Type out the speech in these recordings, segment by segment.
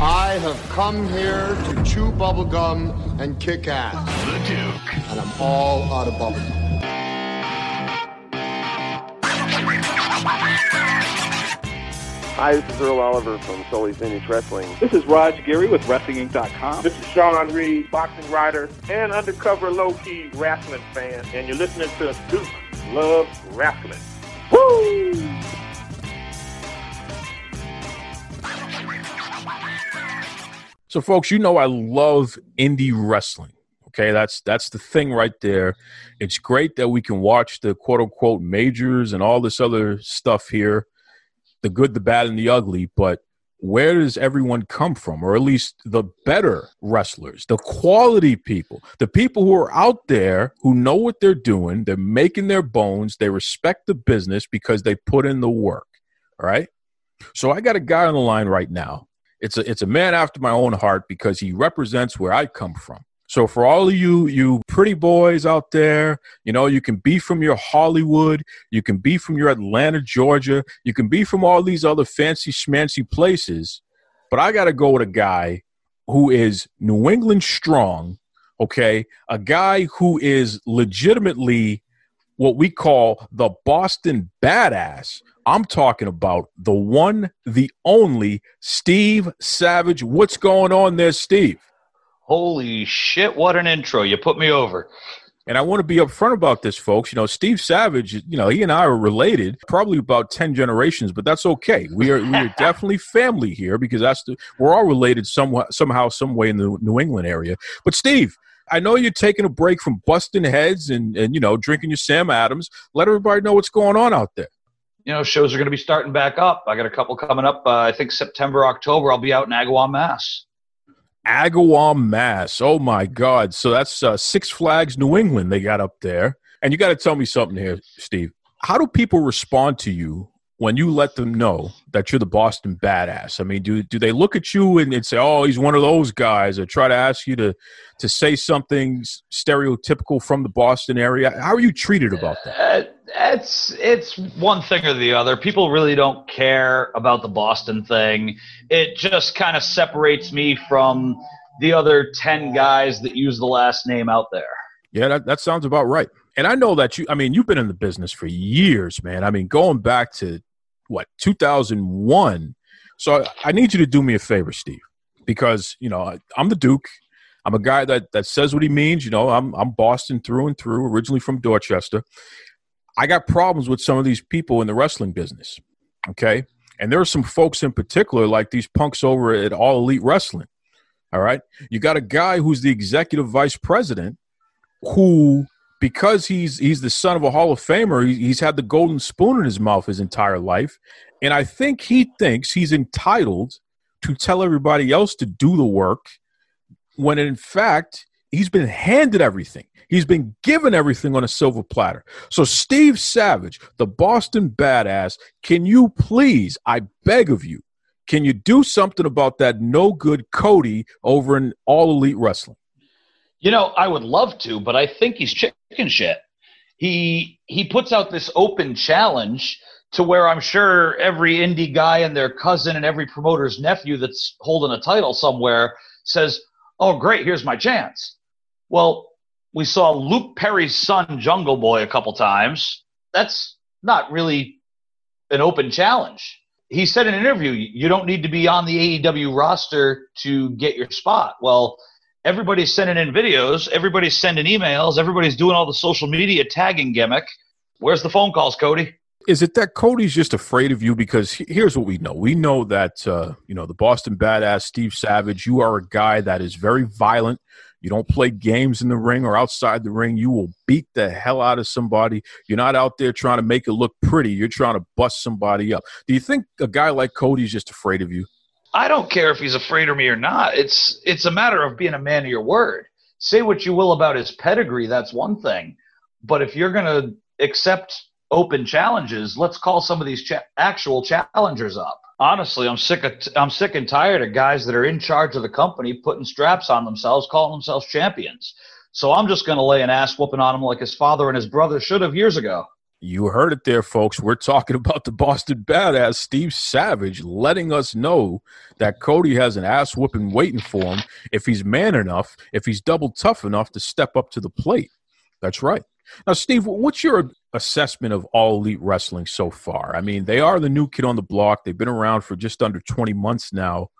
I have come here to chew bubblegum and kick ass. the Duke. And I'm all out of bubblegum. Hi, this is Earl Oliver from Sully Finish Wrestling. This is Raj Giri with WrestlingInc.com. This is Sean Reed, boxing writer and undercover low key wrestling fan, and you're listening to Duke Loves Wrestling. Woo! So, folks, you know I love indie wrestling. Okay, that's that's the thing right there. It's great that we can watch the quote unquote majors and all this other stuff here, the good, the bad, and the ugly. But where does everyone come from, or at least the better wrestlers, the quality people, the people who are out there who know what they're doing, they're making their bones, they respect the business because they put in the work. All right. So I got a guy on the line right now it's a it's a man after my own heart because he represents where I come from. So for all of you you pretty boys out there, you know, you can be from your Hollywood, you can be from your Atlanta, Georgia, you can be from all these other fancy schmancy places, but I got to go with a guy who is New England strong, okay? A guy who is legitimately what we call the Boston badass. I'm talking about the one, the only Steve Savage. What's going on there, Steve? Holy shit, what an intro. You put me over. And I want to be upfront about this, folks. You know, Steve Savage, you know, he and I are related, probably about 10 generations, but that's okay. We are we are definitely family here because that's the, we're all related somewhat, somehow, some way in the New England area. But Steve, I know you're taking a break from busting heads and, and you know, drinking your Sam Adams. Let everybody know what's going on out there. You know, shows are going to be starting back up. I got a couple coming up. Uh, I think September, October. I'll be out in Agawam, Mass. Agawam, Mass. Oh my God! So that's uh, Six Flags New England they got up there. And you got to tell me something here, Steve. How do people respond to you when you let them know that you're the Boston badass? I mean, do do they look at you and, and say, "Oh, he's one of those guys," or try to ask you to to say something stereotypical from the Boston area? How are you treated about that? Uh, it's it's one thing or the other. People really don't care about the Boston thing. It just kind of separates me from the other ten guys that use the last name out there. Yeah, that, that sounds about right. And I know that you, I mean, you've been in the business for years, man. I mean, going back to what, 2001. So I, need you to do me a favor, Steve, because, you know, I'm the Duke. I'm a guy that, that says what he means. You know, I'm, I'm Boston through and through, originally from Dorchester. I got problems with some of these people in the wrestling business. Okay. And there are some folks in particular, like these punks over at All Elite Wrestling. All right. You got a guy who's the executive vice president who because he's he's the son of a Hall of Famer, he, he's had the golden spoon in his mouth his entire life, and I think he thinks he's entitled to tell everybody else to do the work, when in fact he's been handed everything. He's been given everything on a silver platter. So, Steve Savage, the Boston badass, can you please, I beg of you, can you do something about that no good Cody over in All Elite Wrestling? You know, I would love to, but I think he's chicken shit. He he puts out this open challenge to where I'm sure every indie guy and their cousin and every promoter's nephew that's holding a title somewhere says, "Oh, great, here's my chance." Well, we saw Luke Perry's son, Jungle Boy, a couple times. That's not really an open challenge. He said in an interview, "You don't need to be on the AEW roster to get your spot." Well everybody's sending in videos, everybody's sending emails, everybody's doing all the social media tagging gimmick. Where's the phone calls, Cody? Is it that Cody's just afraid of you? Because here's what we know: we know that uh, you know the Boston Badass Steve Savage. You are a guy that is very violent. You don't play games in the ring or outside the ring. You will beat the hell out of somebody. You're not out there trying to make it look pretty. You're trying to bust somebody up. Do you think a guy like Cody's just afraid of you? I don't care if he's afraid of me or not. It's it's a matter of being a man of your word. say what you will about his pedigree, that's one thing. But if you're going to accept open challenges, let's call some of these cha- actual challengers up. Honestly, I'm sick of t- I'm sick and tired of guys that are in charge of the company putting straps on themselves, calling themselves champions. So I'm just going to lay an ass whooping on him like his father and his brother should have years ago. You heard it there, folks. We're talking about the Boston Badass, Steve Savage, letting us know that Cody has an ass whooping waiting for him if he's man enough, if he's double tough enough to step up to the plate. That's right. Now, Steve, what's your assessment of all elite wrestling so far? I mean, they are the new kid on the block. They've been around for just under 20 months now.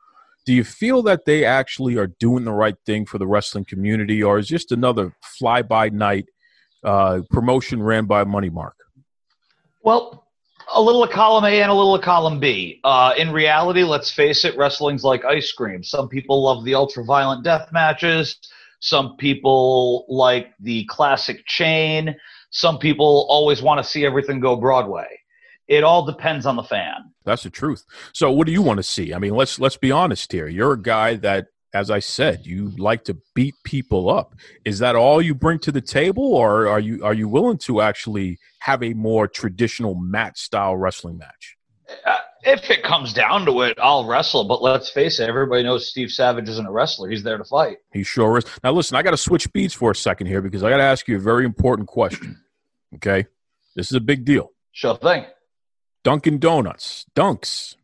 Do you feel that they actually are doing the right thing for the wrestling community, or is just another fly by night uh, promotion ran by Money Mark? Well, a little of column A and a little of column B. Uh, in reality, let's face it, wrestling's like ice cream. Some people love the ultra violent death matches. Some people like the classic chain. Some people always want to see everything go Broadway. It all depends on the fan. That's the truth. So, what do you want to see? I mean, let's let's be honest here. You're a guy that, as I said, you like to beat people up. Is that all you bring to the table, or are you are you willing to actually have a more traditional match style wrestling match? Uh, if it comes down to it, I'll wrestle. But let's face it, everybody knows Steve Savage isn't a wrestler. He's there to fight. He sure is. Now, listen, I got to switch beats for a second here because I got to ask you a very important question. Okay, this is a big deal. Sure thing. Dunkin' Donuts, Dunks.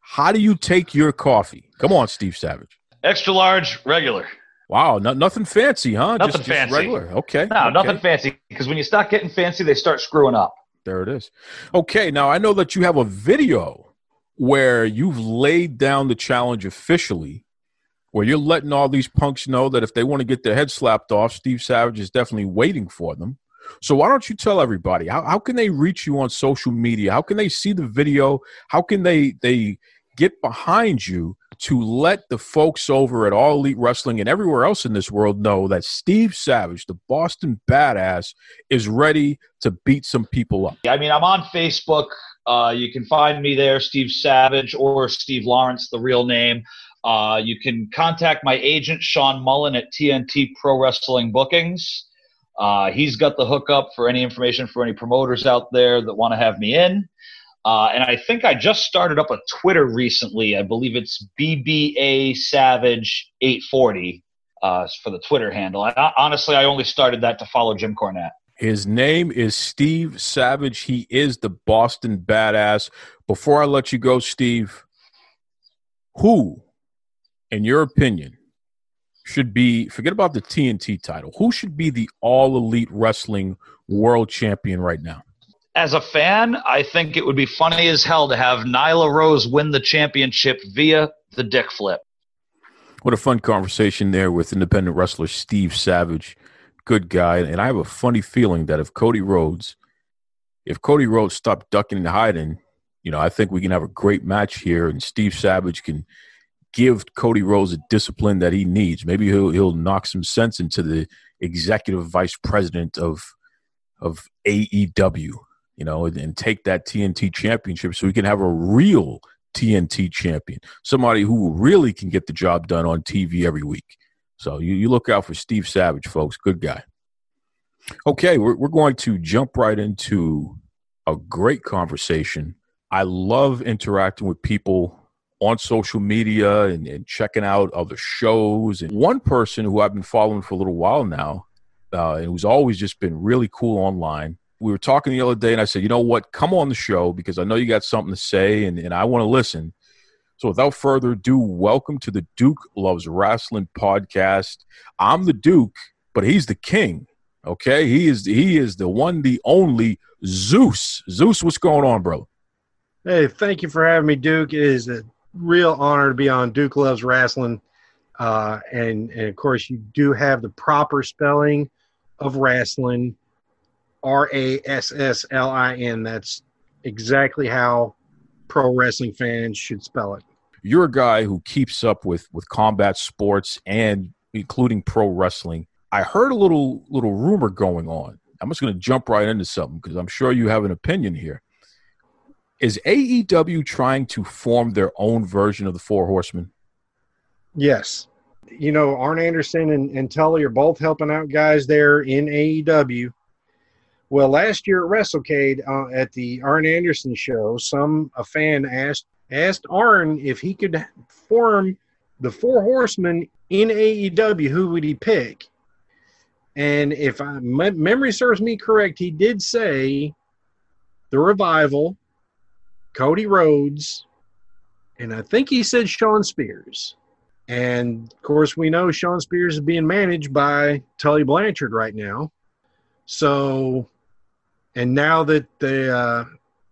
How do you take your coffee? Come on, Steve Savage. Extra large, regular. Wow, no, nothing fancy, huh? Nothing just, just fancy. regular. Okay. No, okay. nothing fancy. Because when you start getting fancy, they start screwing up. There it is. Okay, now I know that you have a video where you've laid down the challenge officially, where you're letting all these punks know that if they want to get their head slapped off, Steve Savage is definitely waiting for them. So why don't you tell everybody how, how can they reach you on social media? How can they see the video? How can they they get behind you to let the folks over at All Elite Wrestling and everywhere else in this world know that Steve Savage, the Boston badass, is ready to beat some people up? I mean, I'm on Facebook. Uh, you can find me there, Steve Savage or Steve Lawrence, the real name. Uh, you can contact my agent, Sean Mullen, at TNT Pro Wrestling Bookings. Uh, he's got the hookup for any information for any promoters out there that want to have me in. Uh, and I think I just started up a Twitter recently. I believe it's BBA Savage 840 uh, for the Twitter handle. I, honestly, I only started that to follow Jim Cornette. His name is Steve Savage. He is the Boston badass. Before I let you go, Steve, who, in your opinion, should be forget about the TNT title. Who should be the all elite wrestling world champion right now? As a fan, I think it would be funny as hell to have Nyla Rose win the championship via the dick flip. What a fun conversation there with independent wrestler Steve Savage. Good guy. And I have a funny feeling that if Cody Rhodes, if Cody Rhodes stopped ducking and hiding, you know, I think we can have a great match here and Steve Savage can give Cody Rhodes a discipline that he needs. Maybe he'll he'll knock some sense into the executive vice president of of AEW, you know, and, and take that TNT championship so we can have a real TNT champion, somebody who really can get the job done on TV every week. So you, you look out for Steve Savage, folks. Good guy. Okay, we're, we're going to jump right into a great conversation. I love interacting with people on social media and, and, checking out other shows. And one person who I've been following for a little while now, uh, and who's always just been really cool online. We were talking the other day, and I said, you know what? Come on the show because I know you got something to say, and, and I want to listen. So without further ado, welcome to the Duke Loves Wrestling podcast. I'm the Duke, but he's the king. Okay, he is he is the one, the only Zeus. Zeus, what's going on, bro? Hey, thank you for having me, Duke. It is a real honor to be on Duke Loves Wrestling. Uh, and, and of course, you do have the proper spelling of wrestling R A S S L I N. That's exactly how pro wrestling fans should spell it. You're a guy who keeps up with, with combat sports and including pro wrestling. I heard a little little rumor going on. I'm just going to jump right into something because I'm sure you have an opinion here. Is AEW trying to form their own version of the Four Horsemen? Yes. you know, Arn Anderson and, and Tully are both helping out guys there in AEW. Well, last year at WrestleCade uh, at the Arn Anderson show, some a fan asked asked Arn if he could form the Four Horsemen in AEW. Who would he pick? And if I, my memory serves me correct, he did say the Revival, Cody Rhodes, and I think he said Shawn Spears. And of course, we know Shawn Spears is being managed by Tully Blanchard right now. So, and now that the uh,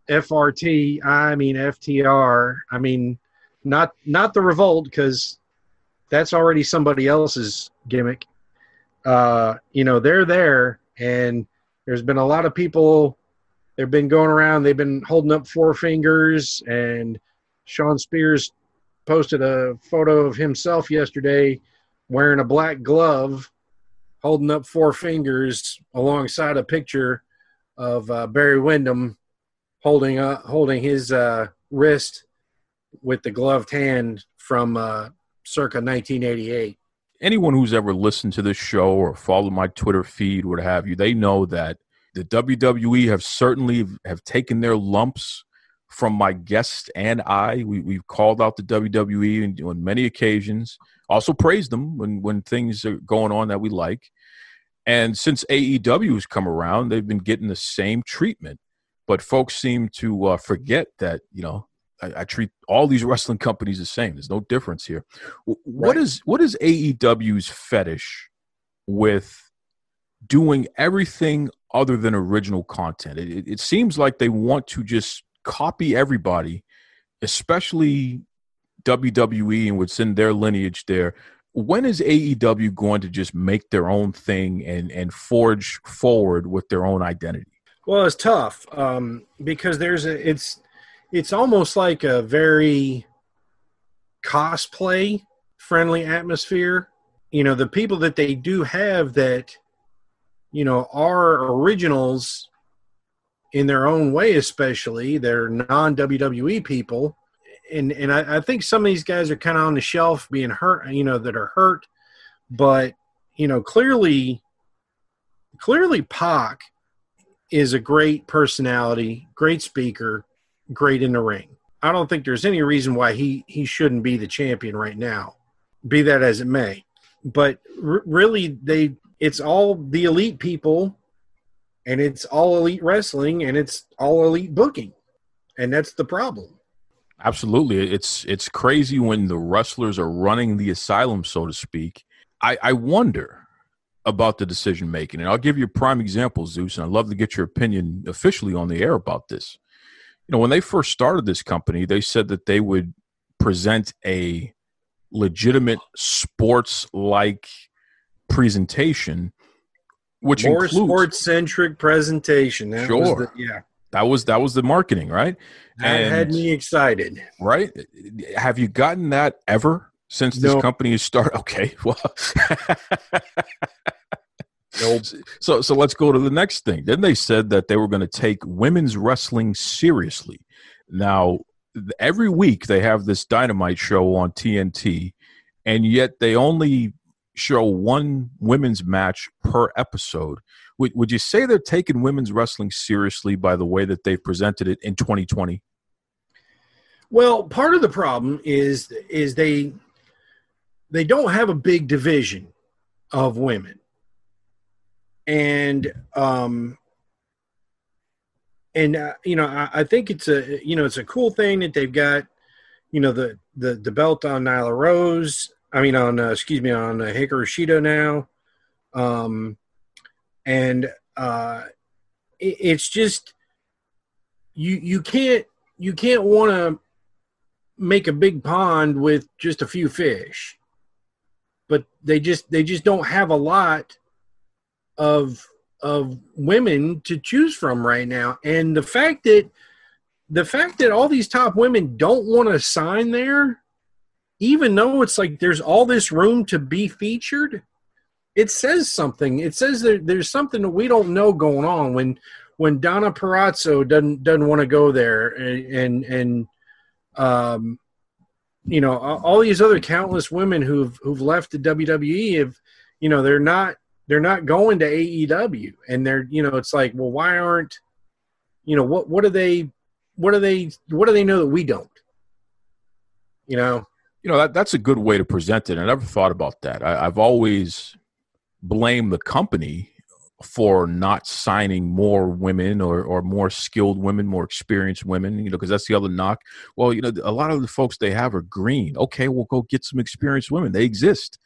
FRT, I mean FTR, I mean not not the Revolt because that's already somebody else's gimmick. Uh, you know, they're there, and there's been a lot of people. They've been going around. They've been holding up four fingers, and Shawn Spears posted a photo of himself yesterday wearing a black glove, holding up four fingers alongside a picture of uh, Barry Windham holding uh, holding his uh, wrist with the gloved hand from uh, circa 1988. Anyone who's ever listened to this show or followed my Twitter feed, what have you, they know that the WWE have certainly have taken their lumps from my guest and I. We, we've called out the WWE on many occasions, also praised them when, when things are going on that we like. And since AEW has come around, they've been getting the same treatment. But folks seem to uh, forget that, you know, I, I, treat all these wrestling companies the same. There's no difference here. What right. is what is AEW's fetish with doing everything other than original content? It, it, it seems like they want to just copy everybody, especially WWE and what's in their lineage there. When is AEW going to just make their own thing and and forge forward with their own identity? Well, it's tough um, because there's a it's it's almost like a very cosplay friendly atmosphere. You know, the people that they do have that you know are originals in their own way, especially they're non WWE people. And and I, I, think some of these guys are kind of on the shelf being hurt, you know, that are hurt. But, you know, clearly clearly Pac is a great personality, great speaker, great in the ring. I don't think there's any reason why he he shouldn't be the champion right now. Be that as it may. But r- really they it's all the elite people and it's all elite wrestling and it's all elite booking and that's the problem absolutely. It's it's crazy when the wrestlers are running the asylum so to speak. I i wonder about the decision making and i'll give you a prime example zeus and i'd love to get your opinion officially on the air about this. You know when they first started this company they said that they would present a legitimate sports like presentation which more includes sports centric presentation. That sure, the, yeah, that was that was the marketing, right? That and, had me excited. Right? Have you gotten that ever since this company has started? Okay, well. nope. So so let's go to the next thing. Then they said that they were going to take women's wrestling seriously. Now every week they have this dynamite show on TNT and yet they only show one women's match per episode. Would, would you say they're taking women's wrestling seriously by the way that they've presented it in 2020? Well, part of the problem is is they they don't have a big division of women, and um, and uh, you know I, I, think it's a you know it's a cool thing that they've got you know the the the belt on Nyla Rose I mean, on uh, excuse me, on uh, Hikaru now, um, and uh, it, it's just you you can't you can't want to make a big pond with just a few fish, but they just they just don't have a lot of of women to choose from right now, and the fact that the fact that all these top women don't want to sign there even though it's like there's all this room to be featured, it says something. It says there's something that we don't know going on when when Deonna Purrazzo doesn't doesn't want to go there and and, and um you know, all these other countless women who've who've left the WWE have, you know, they're not they're not going to AEW, and they're you know, it's like, well, why aren't, you know, what what do they, what do they, what do they know that we don't? You know, you know that that's a good way to present it. I never thought about that. I, I've always blamed the company for not signing more women or, or more skilled women, more experienced women, you know, because that's the other knock. Well, you know, a lot of the folks they have are green. Okay, we'll go get some experienced women. They exist.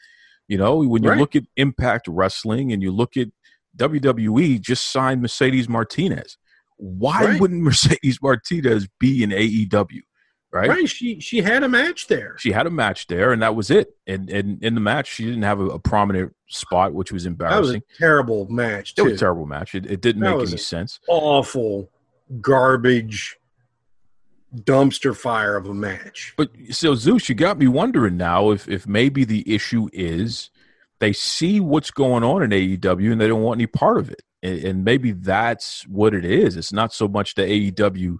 You know, when you right. look at Impact Wrestling and you look at WWE, just signed Mercedes Martinez. Why right. wouldn't Mercedes Martinez be in AEW? Right? Right. She she had a match there. She had a match there, and that was it. And and in the match, she didn't have a, a prominent spot, which was embarrassing. That was a terrible match. Too. It was a terrible match. It, it didn't that make any sense. Awful, garbage, dumpster fire of a match. But so Zeus, you got me wondering now if if maybe the issue is they see what's going on in AEW and they don't want any part of it. And, and maybe that's what it is. It's not so much the AEW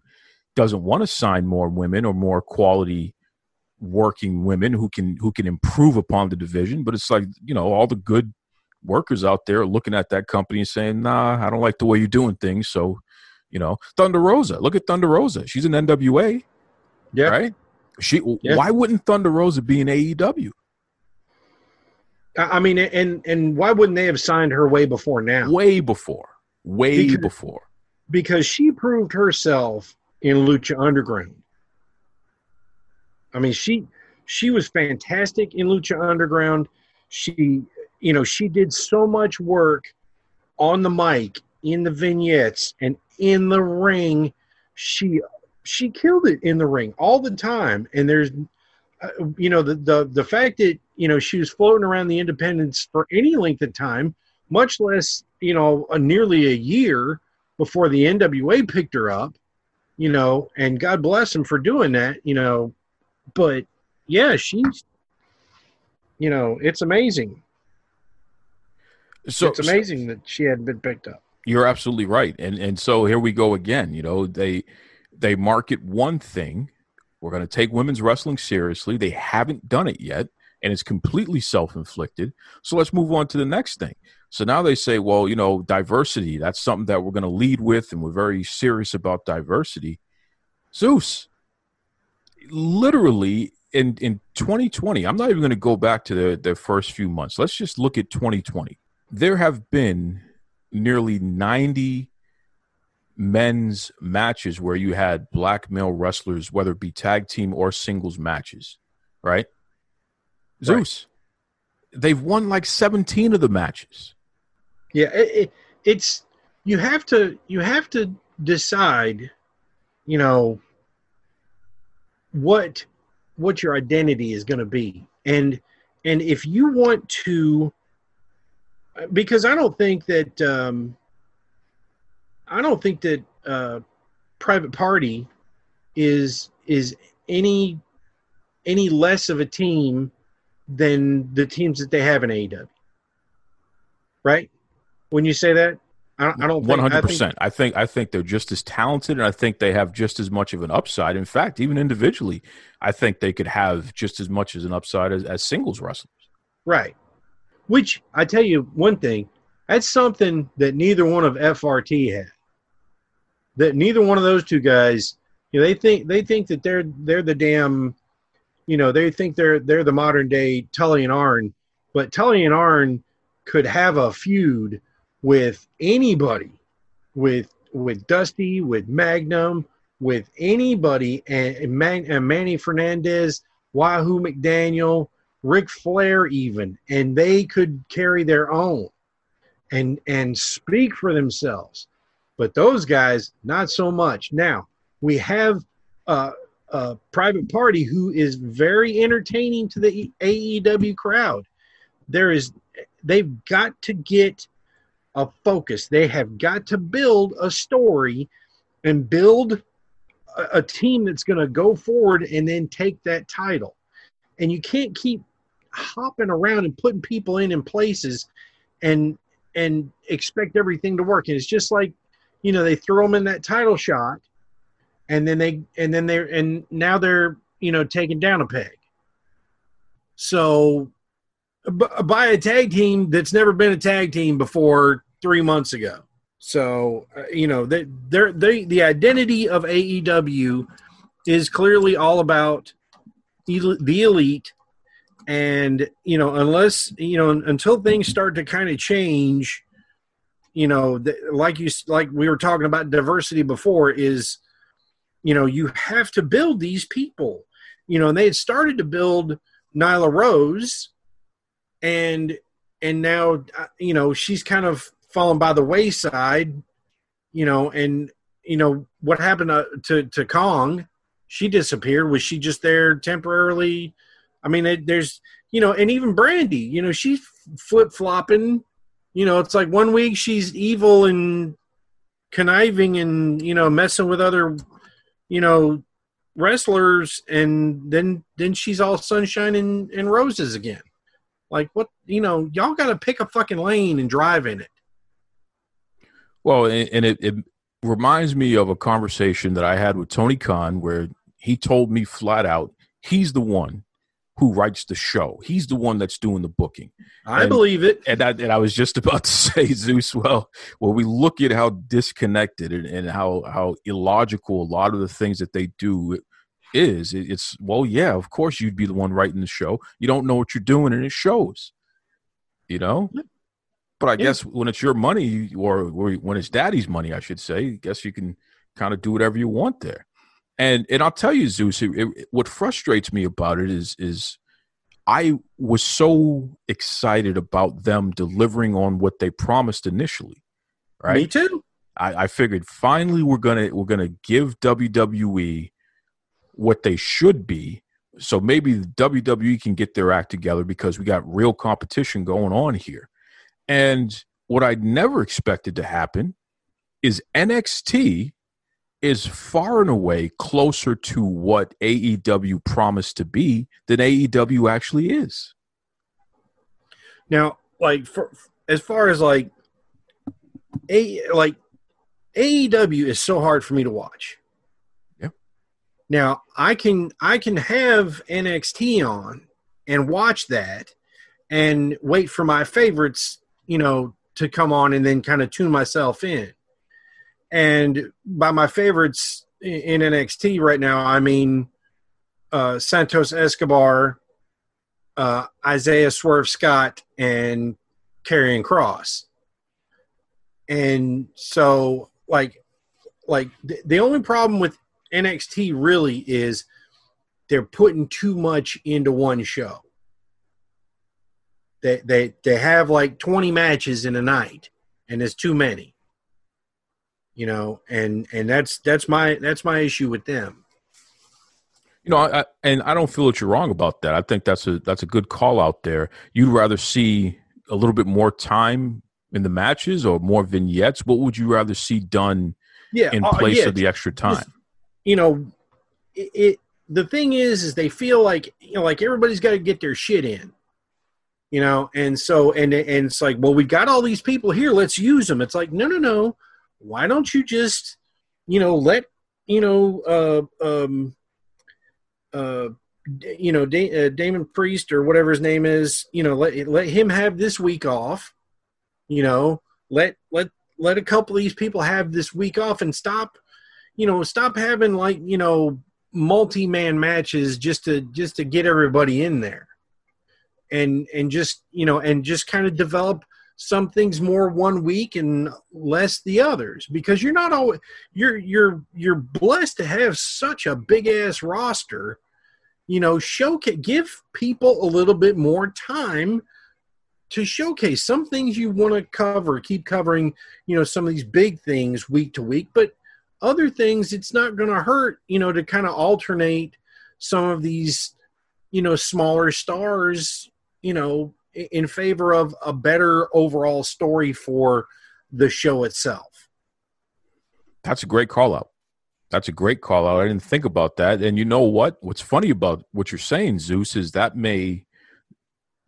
doesn't want to sign more women or more quality working women who can who can improve upon the division but it's like you know all the good workers out there looking at that company and saying nah i don't like the way you're doing things. So you know thunder rosa look at thunder rosa. She's an nwa yeah. right? She yeah. why wouldn't thunder rosa be in aew i mean and and why wouldn't they have signed her way before now? Way before. Way because, before. because she proved herself in Lucha Underground. I mean, she she was fantastic in Lucha Underground. She, you know, she did so much work on the mic, in the vignettes, and in the ring. She she killed it in the ring all the time. And there's, uh, you know, the the the fact that you know she was floating around the independents for any length of time, much less you know a, nearly a year before the NWA picked her up you know, and God bless him for doing that, you know. But yeah, she's, you know, it's amazing. So it's amazing so, that she hadn't been picked up. You're absolutely right, and and so here we go again. You know, they they market one thing. We're going to take women's wrestling seriously. They haven't done it yet, and it's completely self inflicted. So let's move on to the next thing. So now they say, well, you know, diversity, that's something that we're going to lead with, and we're very serious about diversity. Zeus, literally in, in 2020, I'm not even going to go back to the, the first few months. Let's just look at 2020. There have been nearly 90 men's matches where you had black male wrestlers, whether it be tag team or singles matches, right? right. Zeus, they've won like 17 of the matches. Yeah, it, it, it's you have to you have to decide, you know, what what your identity is going to be, and and if you want to, because I don't think that um, I don't think that uh, private party is is any any less of a team than the teams that they have in AEW. Right? When you say that? I, I don't. One hundred percent. I think I think they're just as talented, and I think they have just as much of an upside. In fact, even individually, I think they could have just as much as an upside as, as singles wrestlers. Right. Which I tell you one thing, that's something that neither one of FRT had. That neither one of those two guys, you know, they think they think that they're they're the damn, you know, they think they're they're the modern day Tully and Arn, but Tully and Arn could have a feud with anybody, with with Dusty, with Magnum, with anybody, and, Man, and Manny Fernandez, Wahoo McDaniel, Ric Flair, even, and they could carry their own and and speak for themselves. But those guys, not so much. Now we have a, a private party who is very entertaining to the AEW crowd. There is, they've got to get a focus. They have got to build a story and build a, a team that's going to go forward and then take that title. And you can't keep hopping around and putting people in in places and and expect everything to work. And it's just like, you know, they throw them in that title shot and then they and then they're and now they're, you know, taking down a peg. So by a tag team that's never been a tag team before three months ago. So uh, you know they, they're, they the identity of AEW is clearly all about el- the elite, and you know unless you know until things start to kind of change, you know th- like you like we were talking about diversity before is, you know you have to build these people, you know and they had started to build Nyla Rose, and and now uh, you know she's kind of fallen by the wayside, you know, and you know what happened to, to to Kong? She disappeared. Was she just there temporarily? I mean, it, there's you know, and even Brandi, you know, she's flip flopping. You know, it's like one week she's evil and conniving and you know messing with other, you know, wrestlers, and then then she's all sunshine and, and roses again. Like what you know, y'all got to pick a fucking lane and drive in it. Well, and, and it, it reminds me of a conversation that I had with Tony Khan where he told me flat out he's the one who writes the show. He's the one that's doing the booking. I And- believe it. And I, and I was just about to say, Zeus. Well, well, we look at how disconnected and, and how how illogical a lot of the things that they do is. It's well, yeah, of course you'd be the one writing the show. You don't know what you're doing, and it shows. You know. But I guess when it's your money, or, or when it's daddy's money, I should say, I guess you can kind of do whatever you want there. And and I'll tell you, Zeus, it, it- what frustrates me about it is is I was so excited about them delivering on what they promised initially. Right? Me too. I, I figured finally we're gonna we're gonna give WWE what they should be. So maybe WWE can get their act together because we got real competition going on here. And what I'd never expected to happen is NXT is far and away closer to what AEW promised to be than AEW actually is. Now, like for as far as like a like AEW is so hard for me to watch. Now I can I can have NXT on and watch that and wait for my favorites, you know, to come on and then kind of tune myself in. And by my favorites in NXT right now, I mean uh, Santos Escobar, uh, Isaiah Swerve Scott, and Karrion Kross. And so, like, like the, the only problem with NXT really is they're putting too much into one show. They they they have like twenty matches in a night, and it's too many. You know, and and that's that's my that's my issue with them. You know, I, I, and I don't feel that you're wrong about that. I think that's a that's a good call out there. You'd rather see a little bit more time in the matches or more vignettes. What would you rather see done Yeah, in uh, place yeah, of the extra time? You know, it, it the thing is, is they feel like you know, like everybody's got to get their shit in, you know, and so and and it's like, well, we've got all these people here, let's use them. It's like, no, no, no, why don't you just, you know, let you know, uh, um, uh, you know, da- uh, Damon Priest or whatever his name is, you know, let let him have this week off, you know, let let let a couple of these people have this week off and stop you know stop having like you know multi-man matches just to just to get everybody in there. And and just you know and just kind of develop some things more one week and less the others. Because you're not always you're you're you're blessed to have such a big ass roster you know showcase give people a little bit more time to showcase some things you want to cover keep covering you know some of these big things week to week. But other things it's not going to hurt you know to kind of alternate some of these you know smaller stars you know in favor of a better overall story for the show itself That's a great call out. That's a great call out. I didn't think about that. And you know what? What's funny about what you're saying, Zeus, is that may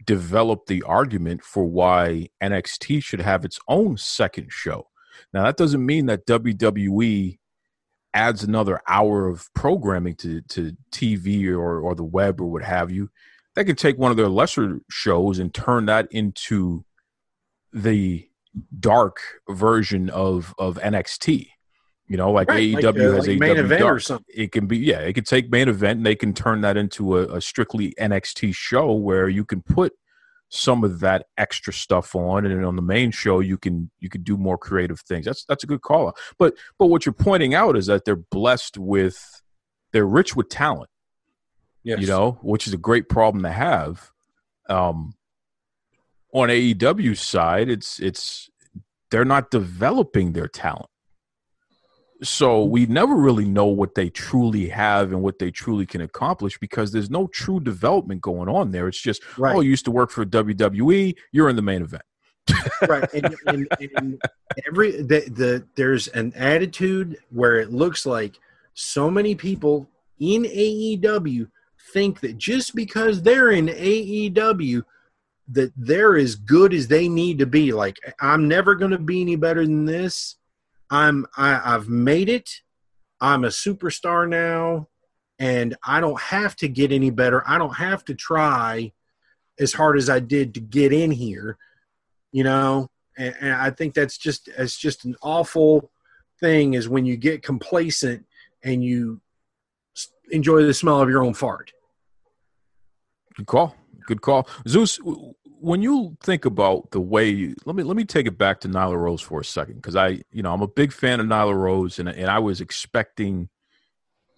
develop the argument for why NXT should have its own second show. Now, that doesn't mean that WWE adds another hour of programming to, to TV or, or the web or what have you. they can take one of their lesser shows and turn that into the dark version of of NXT. You know, like Right, AEW like, uh, has like AEW main event or something. It can be yeah, it could take main event and they can turn that into a, a strictly NXT show where you can put some of that extra stuff on and on the main show you can you can do more creative things. That's that's a good call. out. But but what you're pointing out is that they're blessed with they're rich with talent Yes. you know, which is a great problem to have. Um, on AEW's side, it's it's they're not developing their talent, so we never really know what they truly have and what they truly can accomplish because there's no true development going on there. It's just oh, Right. oh, you used to work for WWE, you're in the main event. right and, and, and every the, the there's an attitude where it looks like so many people in AEW think that just because they're in AEW that they're as good as they need to be like I'm never going to be any better than this I'm I, I've made it I'm a superstar now and I don't have to get any better I don't have to try as hard as I did to get in here you know and, and i think that's just it's just an awful thing is when you get complacent and you enjoy the smell of your own fart Good call. Good call. Zeus, when you think about the way you, let me let me take it back to Nyla Rose for a second because I, you know, I'm a big fan of Nyla Rose and and I was expecting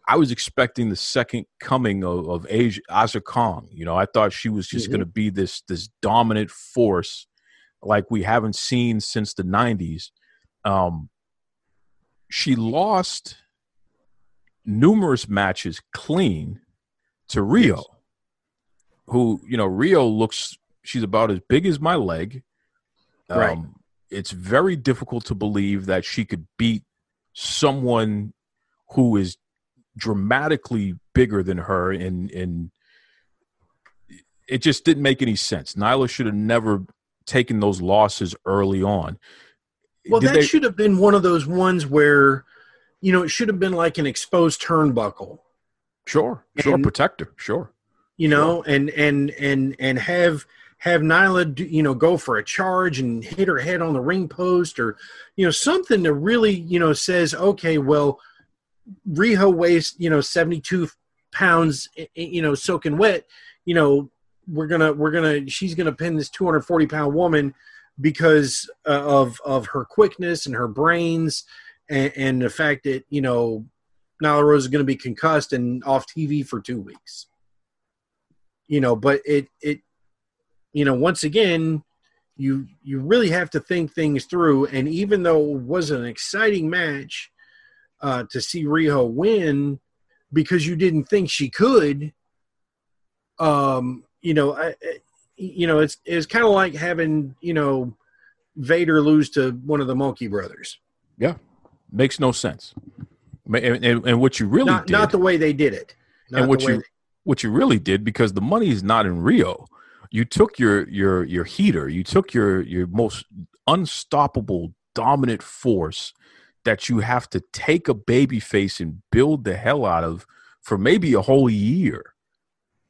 I was expecting the second coming of, of Aja Asa Kong. You know, I thought she was just Mhm. going to be this this dominant force like we haven't seen since the 90s. Um she lost numerous matches clean to Riho Yes. who you know Riho looks she's about as big as my leg. Um, Right. It's very difficult to believe that she could beat someone who is dramatically bigger than her and and it just didn't make any sense. Nyla should have never taken those losses early on. well Did that they- should have been one of those ones where you know it should have been like an exposed turnbuckle sure, sure, and- protector, sure. you know and and and and have have Nyla do, you know go for a charge and hit her head on the ring post or you know something that really you know says okay well Riho weighs you know 72 pounds i- i- you know soaking wet you know we're gonna we're gonna she's gonna pin this 240 pound woman because uh, of of her quickness and her brains and, and the fact that you know Nyla Rose is going to be concussed and off TV for two weeks. You know but it it you know once again you you really have to think things through and even though it was an exciting match uh to see Riho win because you didn't think she could um you know I, you know it's it's kind of like having you know Vader lose to one of the Mulkey brothers Yeah, makes no sense. And, and, and what you really not did, not the way they did it not and what you what you really did because the money is not in Riho. You took your your your heater, you took your your most unstoppable dominant force that you have to take a baby face and build the hell out of for maybe a whole year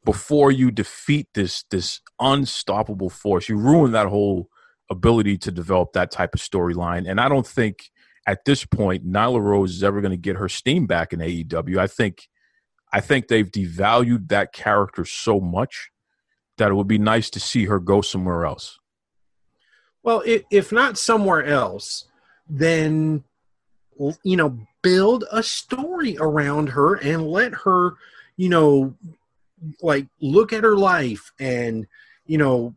before you defeat this this unstoppable force. You ruin that whole ability to develop that type of storyline. And I don't think at this point Nyla Rose is ever going to get her steam back in AEW. I think I think they've devalued that character so much that it would be nice to see her go somewhere else. Well, if, not somewhere else, then you know, build a story around her and let her, you know, like look at her life and you know,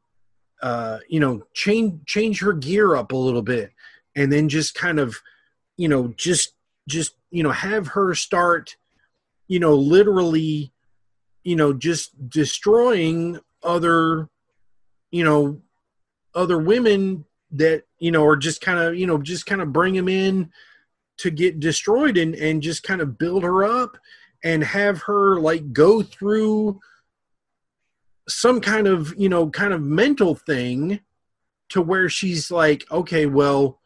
uh, you know, change change her gear up a little bit, and then just kind of, you know, just just you know, have her start, you know, literally, you know, just destroying other, you know, other women that you know are just kind of you know just kind of bring them in to get destroyed and and just kind of build her up and have her like go through some kind of you know kind of mental thing to where she's like okay well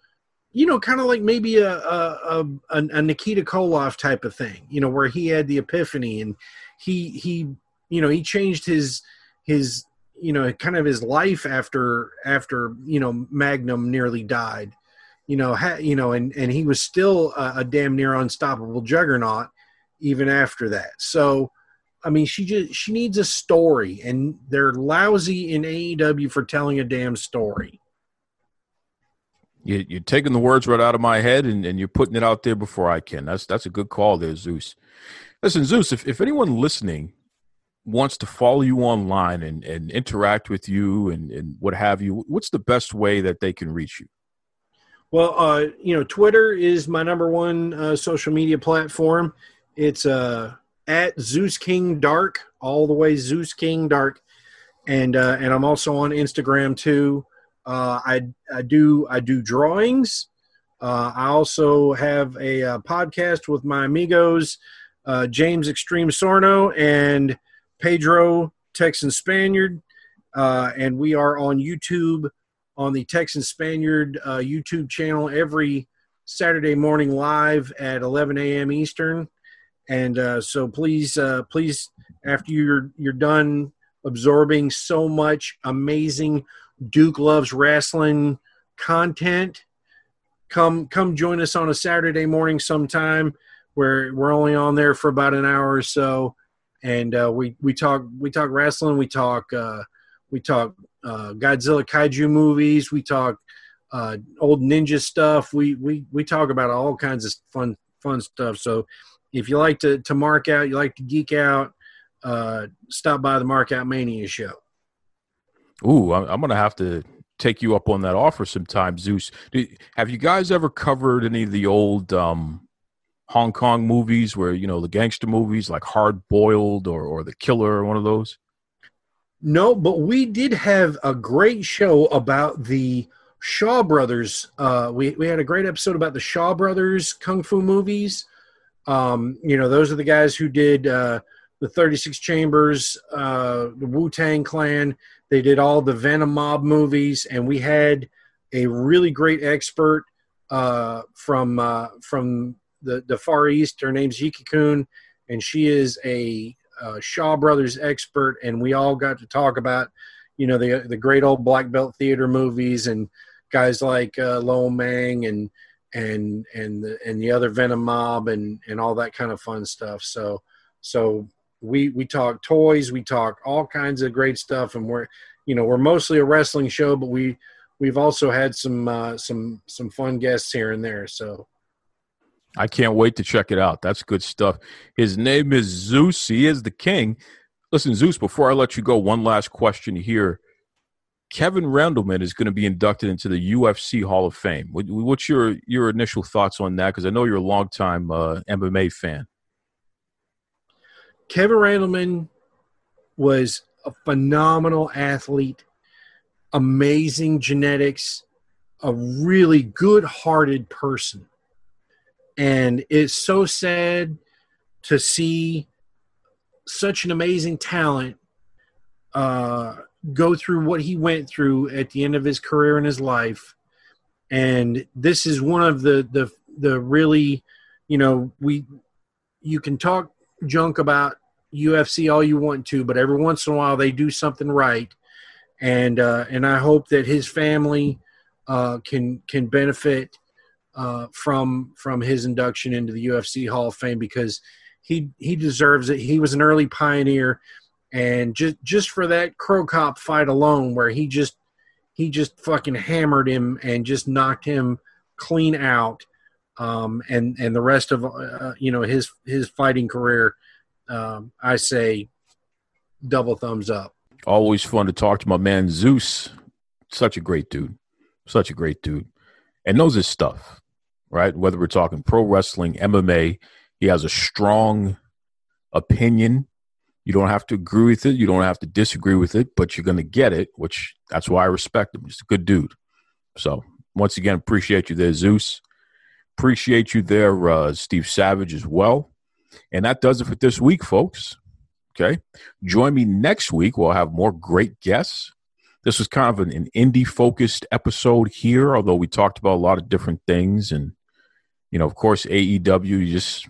you know kind of like maybe a a, a a Nikita Koloff type of thing you know where he had the epiphany and he he you know he changed his his you know kind of his life after after you know Magnum nearly died. You know, ha, you know, and and he was still a, a damn near unstoppable juggernaut even after that. So, I mean, she just she needs a story, and they're lousy in AEW for telling a damn story. You, you're taking the words right out of my head, and, and you're putting it out there before I can. That's that's a good call there, Zeus. Listen, Zeus, if, if anyone listening wants to follow you online and, and interact with you and, and what have you, what's the best way that they can reach you? Well, uh, you know, Twitter is my number one uh, social media platform. It's uh, at Zeus King Dark, all the way Zeus King Dark, and uh, and I'm also on Instagram too. Uh, I I do I do drawings. Uh, I also have a, a, uh, podcast with my amigos, uh, James Extreme Sorno and Pedro Texan Spaniard, uh, and we are on YouTube on the Texan Spaniard uh, YouTube channel every Saturday morning live at 11 a.m. Eastern. And uh, so please, uh, please, after you're you're done absorbing so much amazing Duke loves wrestling content, come come join us on a Saturday morning sometime. Where we're only on there for about an hour or so, and uh, we we talk we talk wrestling, we talk uh, we talk uh, Godzilla kaiju movies, we talk uh, old ninja stuff. We we we talk about all kinds of fun fun stuff. So if you like to to mark out, you like to geek out, uh, stop by the Mark Out Mania show. Ooh, I'm gonna have to take you up on that offer sometime, Zeus. Have you guys ever covered any of the old um, Hong Kong movies where you know the gangster movies like Hard Boiled or or The Killer or one of those? No, but we did have a great show about the Shaw Brothers. Uh, we we had a great episode about the Shaw Brothers kung fu movies. Um, you know, those are the guys who did uh, the Thirty Six Chambers, uh, the Wu Tang Clan. They did all the Venom Mob movies, and we had a really great expert uh, from uh, from the, the Far East. Her name's Yiki Kun, and she is a uh, Shaw Brothers expert, and we all got to talk about, you know, the the great old black belt theater movies and guys like uh, Lo Mang and and and the, and the other Venom Mob and and all that kind of fun stuff. So so we we talk toys, we talk all kinds of great stuff, and we're you know we're mostly a wrestling show, but we we've also had some uh, some some fun guests here and there. So I can't wait to check it out. That's good stuff. His name is Zeus. He is the king. Listen, Zeus, before I let you go, one last question here. Kevin Randleman is going to be inducted into the UFC Hall of Fame. What's your your initial thoughts on that? Because I know you're a longtime uh, MMA fan. Kevin Randleman was a phenomenal athlete, amazing genetics, a really good-hearted person and it's so sad to see such an amazing talent uh, go through what he went through at the end of his career and his life. And this is one of the the the really, you know, we you can talk junk about UFC all you want to, but every once in a while they do something right, and uh, and I hope that his family uh, can can benefit uh, from from his induction into the UFC Hall of Fame because he he deserves it. He was an early pioneer, and just just for that Cro Cop fight alone, where he just he just fucking hammered him and just knocked him clean out, um, and and the rest of uh, you know his his fighting career, um, I say double thumbs up. Always fun to talk to my man Zeus. Such a great dude. Such a great dude. And knows his stuff right? Whether we're talking pro wrestling, MMA, he has a strong opinion. You don't have to agree with it. You don't have to disagree with it, but you're going to get it, which that's why I respect him. He's a good dude. So, once again, appreciate you there, Zeus. Appreciate you there, uh, Steve Savage, as well. And that does it for this week, folks. Okay. Join me next week. We'll have more great guests. This was kind of an, an indie focused episode here, although we talked about a lot of different things and you know, of course, AEW, just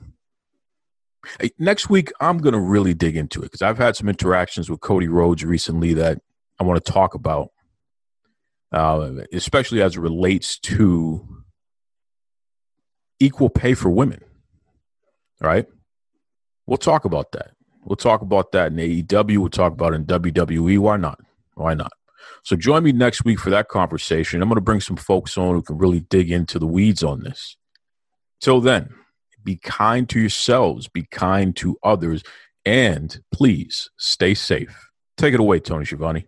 next week, I'm going to really dig into it because I've had some interactions with Cody Rhodes recently that I want to talk about, uh, especially as it relates to equal pay for women. Right? We'll talk about that. We'll talk about that in AEW. We'll talk about it in WWE. Why not? Why not? So join me next week for that conversation. I'm going to bring some folks on who can really dig into the weeds on this. Till then, be kind to yourselves, be kind to others, and please stay safe. Take it away, Tony Schiavone.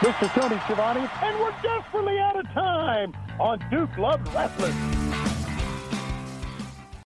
Mr. Tony Schiavone, and we're desperately out of time on Duke Love Wrestling.